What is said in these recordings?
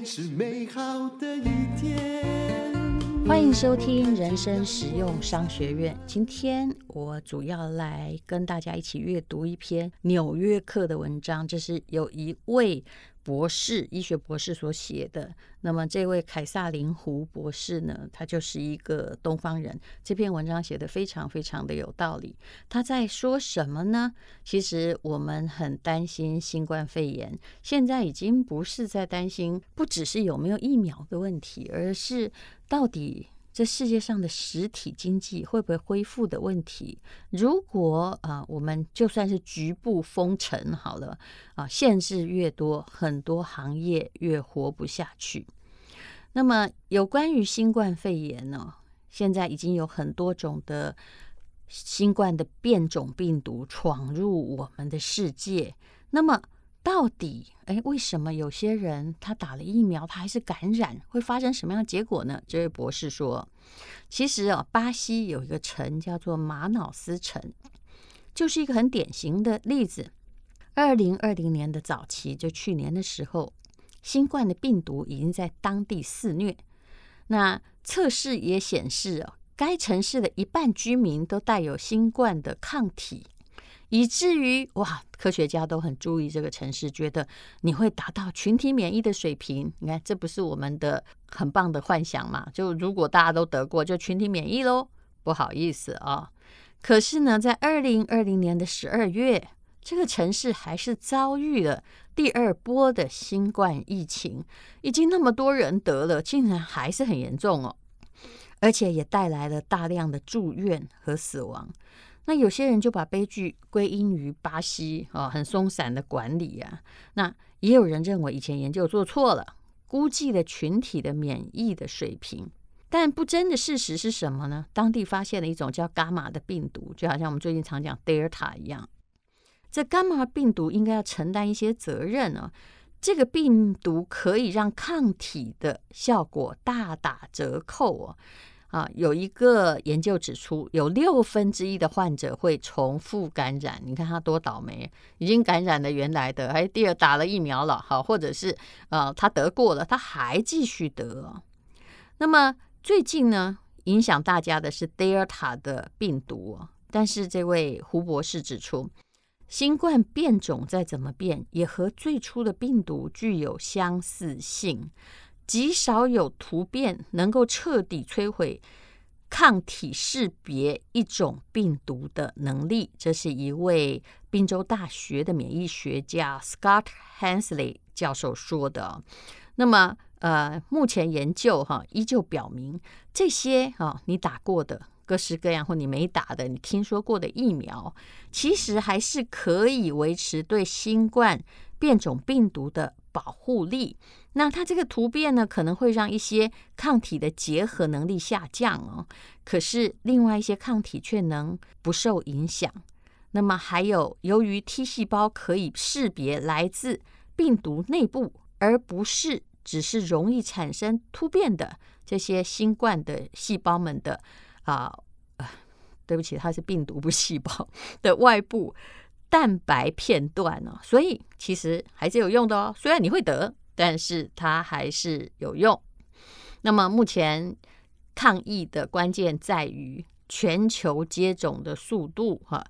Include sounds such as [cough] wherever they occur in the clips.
是美好的一天。欢迎收听人生实用商学院。今天我主要来跟大家一起阅读一篇《纽约客》的文章，这是有一位。博士，医学博士所写的。那么，这位凯撒琳胡博士呢，他就是一个东方人。这篇文章写得非常非常的有道理。他在说什么呢？其实我们很担心新冠肺炎，现在已经不是在担心，不只是有没有疫苗的问题，而是到底。这世界上的实体经济会不会恢复的问题？如果啊，我们就算是局部封城好了啊，限制越多，很多行业越活不下去。那么，有关于新冠肺炎呢，现在已经有很多种的新冠的变种病毒闯入我们的世界。那么，到底，哎，为什么有些人他打了疫苗，他还是感染，会发生什么样的结果呢？这位博士说，其实啊，巴西有一个城叫做马瑙斯城，就是一个很典型的例子。二零二零年的早期，就去年的时候，新冠的病毒已经在当地肆虐。那测试也显示啊，该城市的一半居民都带有新冠的抗体。以至于哇，科学家都很注意这个城市，觉得你会达到群体免疫的水平。你看，这不是我们的很棒的幻想嘛？就如果大家都得过，就群体免疫喽。不好意思啊，可是呢，在二零二零年的十二月，这个城市还是遭遇了第二波的新冠疫情，已经那么多人得了，竟然还是很严重哦，而且也带来了大量的住院和死亡。那有些人就把悲剧归因于巴西啊，很松散的管理啊。那也有人认为以前研究做错了，估计了群体的免疫的水平。但不争的事实是什么呢？当地发现了一种叫伽马的病毒，就好像我们最近常讲德尔塔一样。这伽马病毒应该要承担一些责任啊。这个病毒可以让抗体的效果大打折扣哦。啊，有一个研究指出，有六分之一的患者会重复感染。你看他多倒霉，已经感染了原来的，还第二打了疫苗了，好，或者是呃他得过了，他还继续得。那么最近呢，影响大家的是德尔塔的病毒，但是这位胡博士指出，新冠变种再怎么变，也和最初的病毒具有相似性。极少有突变能够彻底摧毁抗体识别一种病毒的能力，这是一位宾州大学的免疫学家 Scott Hensley 教授说的。那么，呃，目前研究哈依旧表明，这些哈你打过的各式各样或你没打的、你听说过的疫苗，其实还是可以维持对新冠变种病毒的保护力。那它这个突变呢，可能会让一些抗体的结合能力下降哦。可是另外一些抗体却能不受影响。那么还有，由于 T 细胞可以识别来自病毒内部，而不是只是容易产生突变的这些新冠的细胞们的啊、呃，对不起，它是病毒不细胞的外部蛋白片段哦。所以其实还是有用的哦。虽然你会得。但是它还是有用。那么目前抗疫的关键在于全球接种的速度，哈，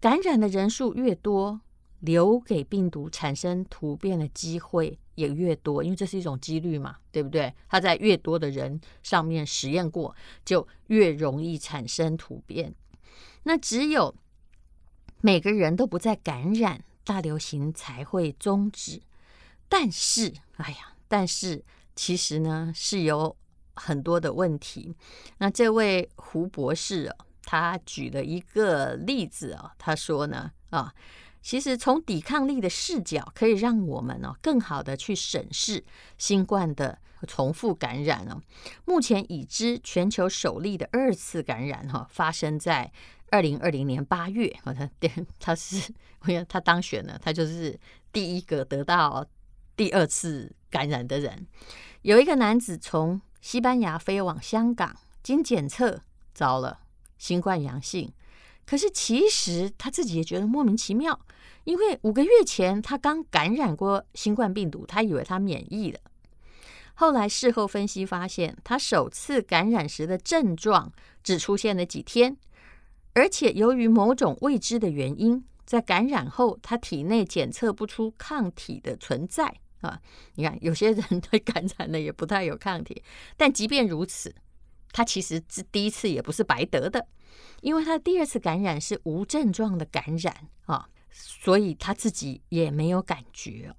感染的人数越多，留给病毒产生突变的机会也越多，因为这是一种几率嘛，对不对？它在越多的人上面实验过，就越容易产生突变。那只有每个人都不再感染，大流行才会终止。但是，哎呀，但是其实呢是有很多的问题。那这位胡博士哦，他举了一个例子哦，他说呢啊，其实从抵抗力的视角，可以让我们哦更好的去审视新冠的重复感染哦。目前已知全球首例的二次感染哈，发生在二零二零年八月。他 [laughs] 他是因为他当选了，他就是第一个得到。第二次感染的人，有一个男子从西班牙飞往香港，经检测遭了新冠阳性。可是其实他自己也觉得莫名其妙，因为五个月前他刚感染过新冠病毒，他以为他免疫了。后来事后分析发现，他首次感染时的症状只出现了几天，而且由于某种未知的原因，在感染后他体内检测不出抗体的存在啊。你看，有些人对感染呢也不太有抗体，但即便如此，他其实是第一次也不是白得的，因为他第二次感染是无症状的感染啊，所以他自己也没有感觉。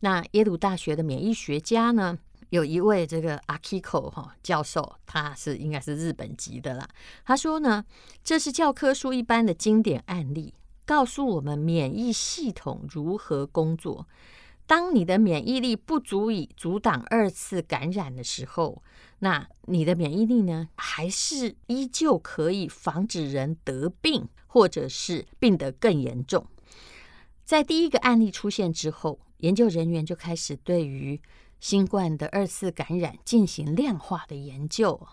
那耶鲁大学的免疫学家呢，有一位这个 Akiko 哈教授，他是应该是日本籍的啦。他说呢，这是教科书一般的经典案例，告诉我们免疫系统如何工作。当你的免疫力不足以阻挡二次感染的时候，那你的免疫力呢，还是依旧可以防止人得病，或者是病得更严重。在第一个案例出现之后，研究人员就开始对于新冠的二次感染进行量化的研究。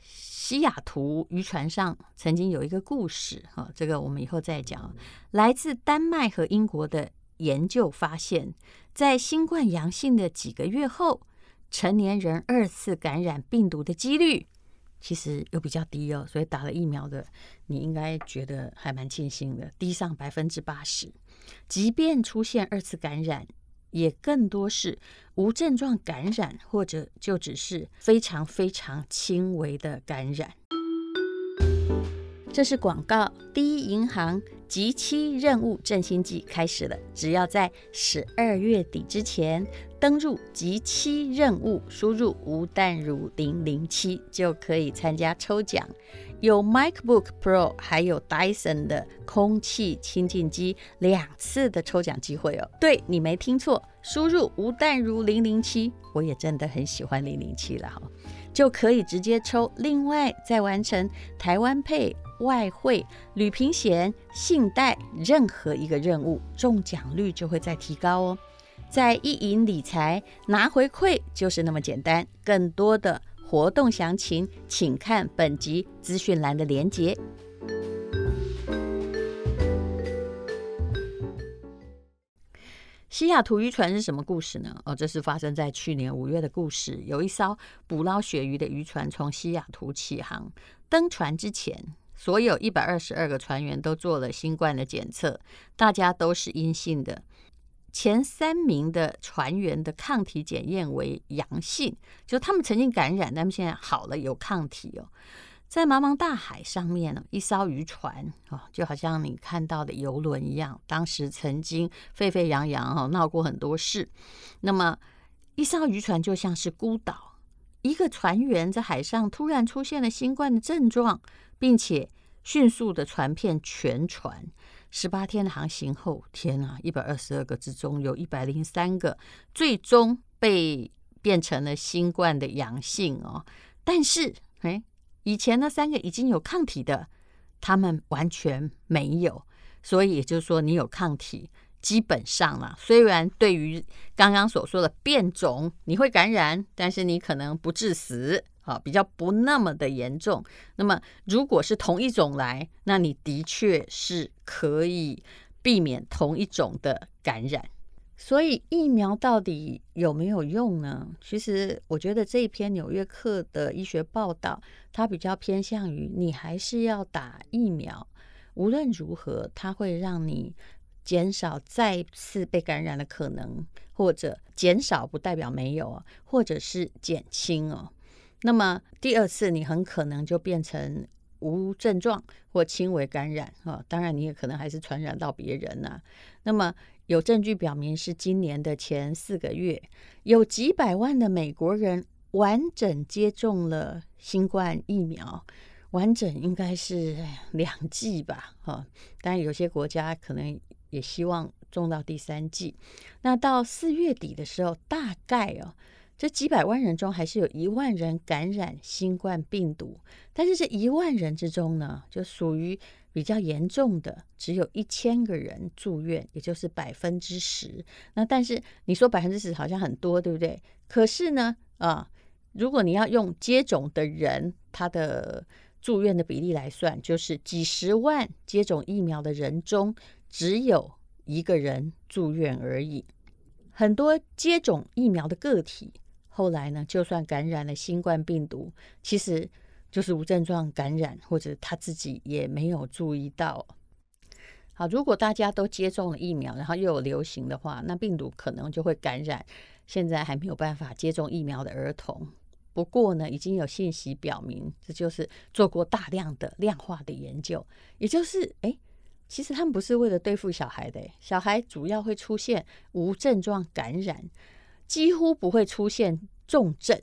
西雅图渔船上曾经有一个故事，哈，这个我们以后再讲。来自丹麦和英国的研究发现，在新冠阳性的几个月后，成年人二次感染病毒的几率其实又比较低哦。所以打了疫苗的，你应该觉得还蛮庆幸的，低上百分之八十。即便出现二次感染，也更多是无症状感染，或者就只是非常非常轻微的感染。这是广告。第一银行即期任务振兴季开始了，只要在十二月底之前登入即期任务，输入吴淡如零零七，就可以参加抽奖。有 MacBook Pro，还有 Dyson 的空气清净机两次的抽奖机会哦。对，你没听错，输入吴淡如零零七，我也真的很喜欢零零七了哈，就可以直接抽。另外再完成台湾配、外汇、旅平险、信贷任何一个任务，中奖率就会再提高哦。在一银理财拿回馈就是那么简单，更多的。活动详情，请看本集资讯栏的连接。西雅图渔船是什么故事呢？哦，这是发生在去年五月的故事。有一艘捕捞鳕鱼的渔船从西雅图起航，登船之前，所有一百二十二个船员都做了新冠的检测，大家都是阴性的。前三名的船员的抗体检验为阳性，就他们曾经感染，他们现在好了，有抗体哦。在茫茫大海上面呢，一艘渔船哦，就好像你看到的游轮一样，当时曾经沸沸扬扬哦，闹过很多事。那么，一艘渔船就像是孤岛，一个船员在海上突然出现了新冠的症状，并且迅速的传遍全船。十八天的航行后，天呐，一百二十二个之中有一百零三个最终被变成了新冠的阳性哦。但是，哎，以前那三个已经有抗体的，他们完全没有。所以也就是说，你有抗体，基本上啦，虽然对于刚刚所说的变种你会感染，但是你可能不致死。啊，比较不那么的严重。那么，如果是同一种来，那你的确是可以避免同一种的感染。所以，疫苗到底有没有用呢？其实，我觉得这一篇《纽约客》的医学报道，它比较偏向于你还是要打疫苗。无论如何，它会让你减少再次被感染的可能，或者减少不代表没有啊，或者是减轻哦。那么第二次你很可能就变成无症状或轻微感染啊，当然你也可能还是传染到别人呐。那么有证据表明是今年的前四个月，有几百万的美国人完整接种了新冠疫苗，完整应该是两剂吧？哈，当然有些国家可能也希望种到第三剂。那到四月底的时候，大概哦。这几百万人中，还是有一万人感染新冠病毒，但是这一万人之中呢，就属于比较严重的，只有一千个人住院，也就是百分之十。那但是你说百分之十好像很多，对不对？可是呢，啊，如果你要用接种的人他的住院的比例来算，就是几十万接种疫苗的人中，只有一个人住院而已。很多接种疫苗的个体。后来呢，就算感染了新冠病毒，其实就是无症状感染，或者他自己也没有注意到。好，如果大家都接种了疫苗，然后又有流行的话，那病毒可能就会感染现在还没有办法接种疫苗的儿童。不过呢，已经有信息表明，这就是做过大量的量化的研究，也就是，哎，其实他们不是为了对付小孩的，小孩主要会出现无症状感染，几乎不会出现重症。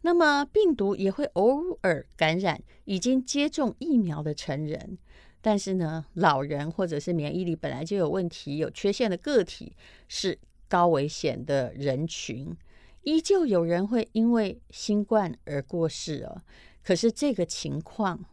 那么病毒也会偶尔感染已经接种疫苗的成人。但是呢，老人或者是免疫力本来就有问题、有缺陷的个体是高危险的人群，依旧有人会因为新冠而过世哦。可是这个情况，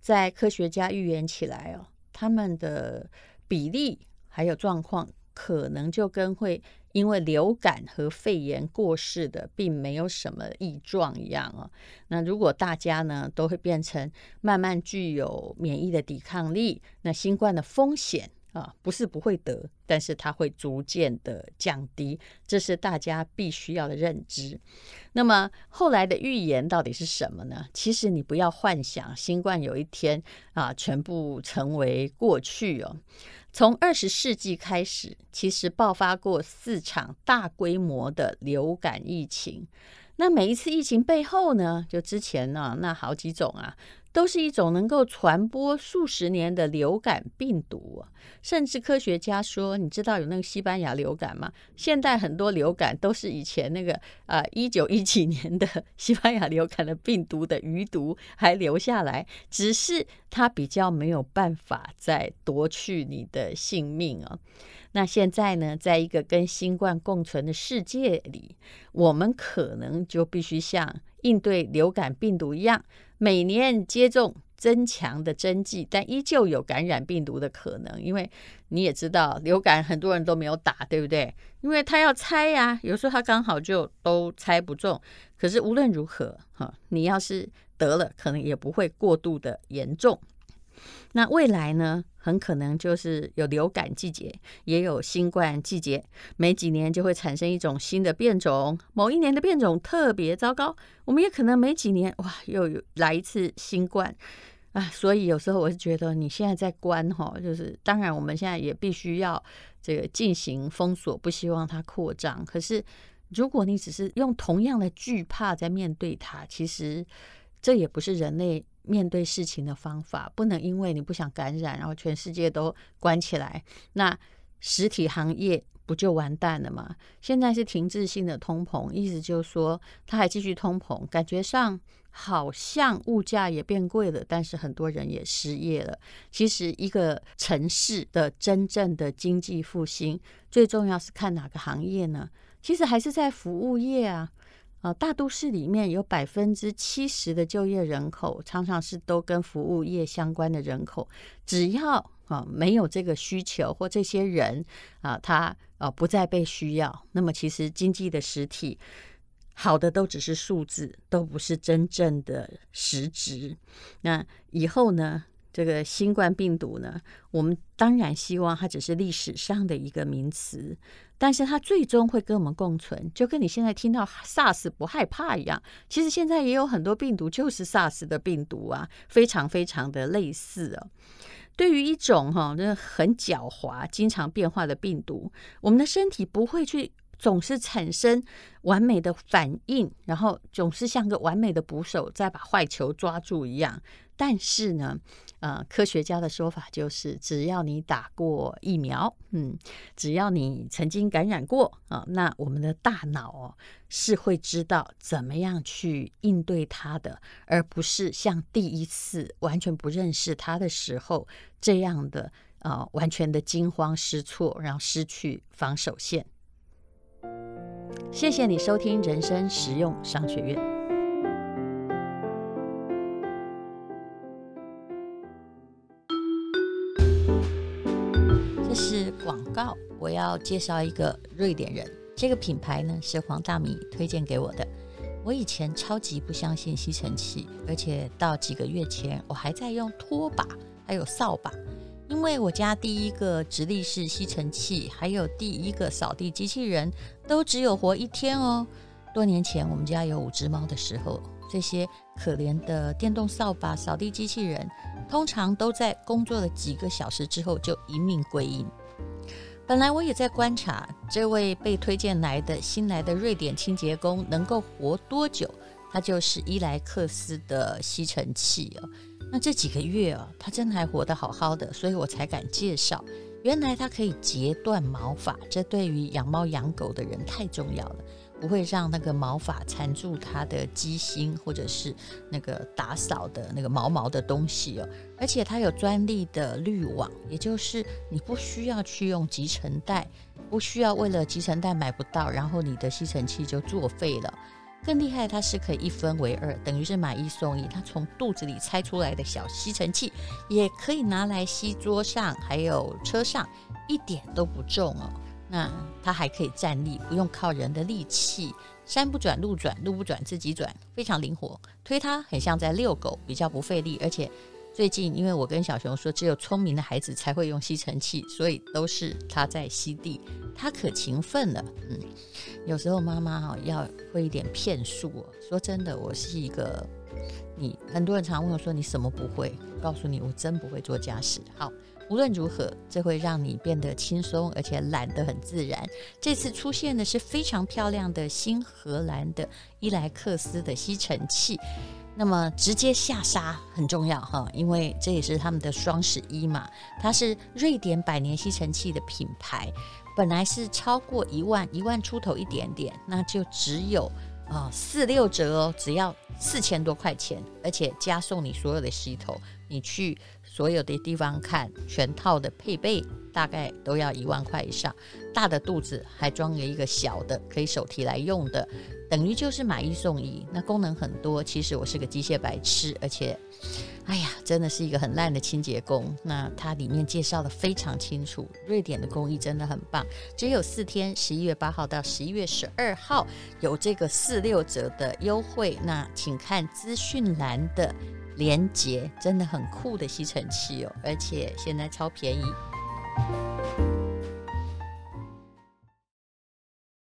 在科学家预言起来哦，他们的比例还有状况，可能就跟会。因为流感和肺炎过世的，并没有什么异状一样哦。那如果大家呢都会变成慢慢具有免疫的抵抗力，那新冠的风险啊，不是不会得，但是它会逐渐的降低，这是大家必须要的认知。那么后来的预言到底是什么呢？其实你不要幻想新冠有一天啊全部成为过去哦。从二十世纪开始，其实爆发过四场大规模的流感疫情。那每一次疫情背后呢，就之前呢，那好几种啊。都是一种能够传播数十年的流感病毒，甚至科学家说，你知道有那个西班牙流感吗？现代很多流感都是以前那个啊一九一几年的西班牙流感的病毒的余毒还留下来，只是它比较没有办法再夺去你的性命啊。那现在呢，在一个跟新冠共存的世界里，我们可能就必须像应对流感病毒一样，每年接种增强的针剂，但依旧有感染病毒的可能。因为你也知道，流感很多人都没有打，对不对？因为他要猜呀，有时候他刚好就都猜不中。可是无论如何，哈，你要是得了，可能也不会过度的严重。那未来呢，很可能就是有流感季节，也有新冠季节，每几年就会产生一种新的变种。某一年的变种特别糟糕，我们也可能每几年哇，又有来一次新冠啊。所以有时候我是觉得，你现在在关哈，就是当然我们现在也必须要这个进行封锁，不希望它扩张。可是如果你只是用同样的惧怕在面对它，其实这也不是人类。面对事情的方法，不能因为你不想感染，然后全世界都关起来，那实体行业不就完蛋了吗？现在是停滞性的通膨，意思就是说它还继续通膨，感觉上好像物价也变贵了，但是很多人也失业了。其实一个城市的真正的经济复兴，最重要是看哪个行业呢？其实还是在服务业啊。啊，大都市里面有百分之七十的就业人口，常常是都跟服务业相关的人口。只要啊没有这个需求或这些人啊，他啊不再被需要，那么其实经济的实体好的都只是数字，都不是真正的实质。那以后呢？这个新冠病毒呢，我们当然希望它只是历史上的一个名词，但是它最终会跟我们共存，就跟你现在听到 SARS 不害怕一样。其实现在也有很多病毒就是 SARS 的病毒啊，非常非常的类似哦。对于一种哈，那很狡猾、经常变化的病毒，我们的身体不会去总是产生完美的反应，然后总是像个完美的捕手在把坏球抓住一样。但是呢，呃，科学家的说法就是，只要你打过疫苗，嗯，只要你曾经感染过啊，那我们的大脑哦是会知道怎么样去应对它的，而不是像第一次完全不认识它的时候这样的啊，完全的惊慌失措，然后失去防守线。谢谢你收听人生实用商学院。告我要介绍一个瑞典人，这个品牌呢是黄大米推荐给我的。我以前超级不相信吸尘器，而且到几个月前我还在用拖把还有扫把，因为我家第一个直立式吸尘器还有第一个扫地机器人都只有活一天哦。多年前我们家有五只猫的时候，这些可怜的电动扫把、扫地机器人，通常都在工作了几个小时之后就一命归阴。本来我也在观察这位被推荐来的新来的瑞典清洁工能够活多久，他就是伊莱克斯的吸尘器哦。那这几个月啊，他真的还活得好好的，所以我才敢介绍。原来它可以截断毛发，这对于养猫养狗的人太重要了，不会让那个毛发缠住它的机芯，或者是那个打扫的那个毛毛的东西哦。而且它有专利的滤网，也就是你不需要去用集成袋，不需要为了集成袋买不到，然后你的吸尘器就作废了。更厉害，它是可以一分为二，等于是买一送一。它从肚子里拆出来的小吸尘器，也可以拿来吸桌上，还有车上，一点都不重哦。那它还可以站立，不用靠人的力气，山不转路转，路不转自己转，非常灵活。推它很像在遛狗，比较不费力，而且。最近，因为我跟小熊说，只有聪明的孩子才会用吸尘器，所以都是他在吸地。他可勤奋了，嗯，有时候妈妈哈要会一点骗术。说真的，我是一个，你很多人常问我说你什么不会？告诉你，我真不会做家事。好，无论如何，这会让你变得轻松，而且懒得很自然。这次出现的是非常漂亮的新荷兰的伊莱克斯的吸尘器。那么直接下杀很重要哈，因为这也是他们的双十一嘛。它是瑞典百年吸尘器的品牌，本来是超过一万一万出头一点点，那就只有啊、四六折哦，只要四千多块钱，而且加送你所有的吸头。你去所有的地方看，全套的配备大概都要一万块以上。大的肚子还装了一个小的，可以手提来用的。等于就是买一送一，那功能很多。其实我是个机械白痴，而且，哎呀，真的是一个很烂的清洁工。那它里面介绍的非常清楚，瑞典的工艺真的很棒。只有四天，十一月八号到十一月十二号有这个四六折的优惠。那请看资讯栏的连接，真的很酷的吸尘器哦，而且现在超便宜。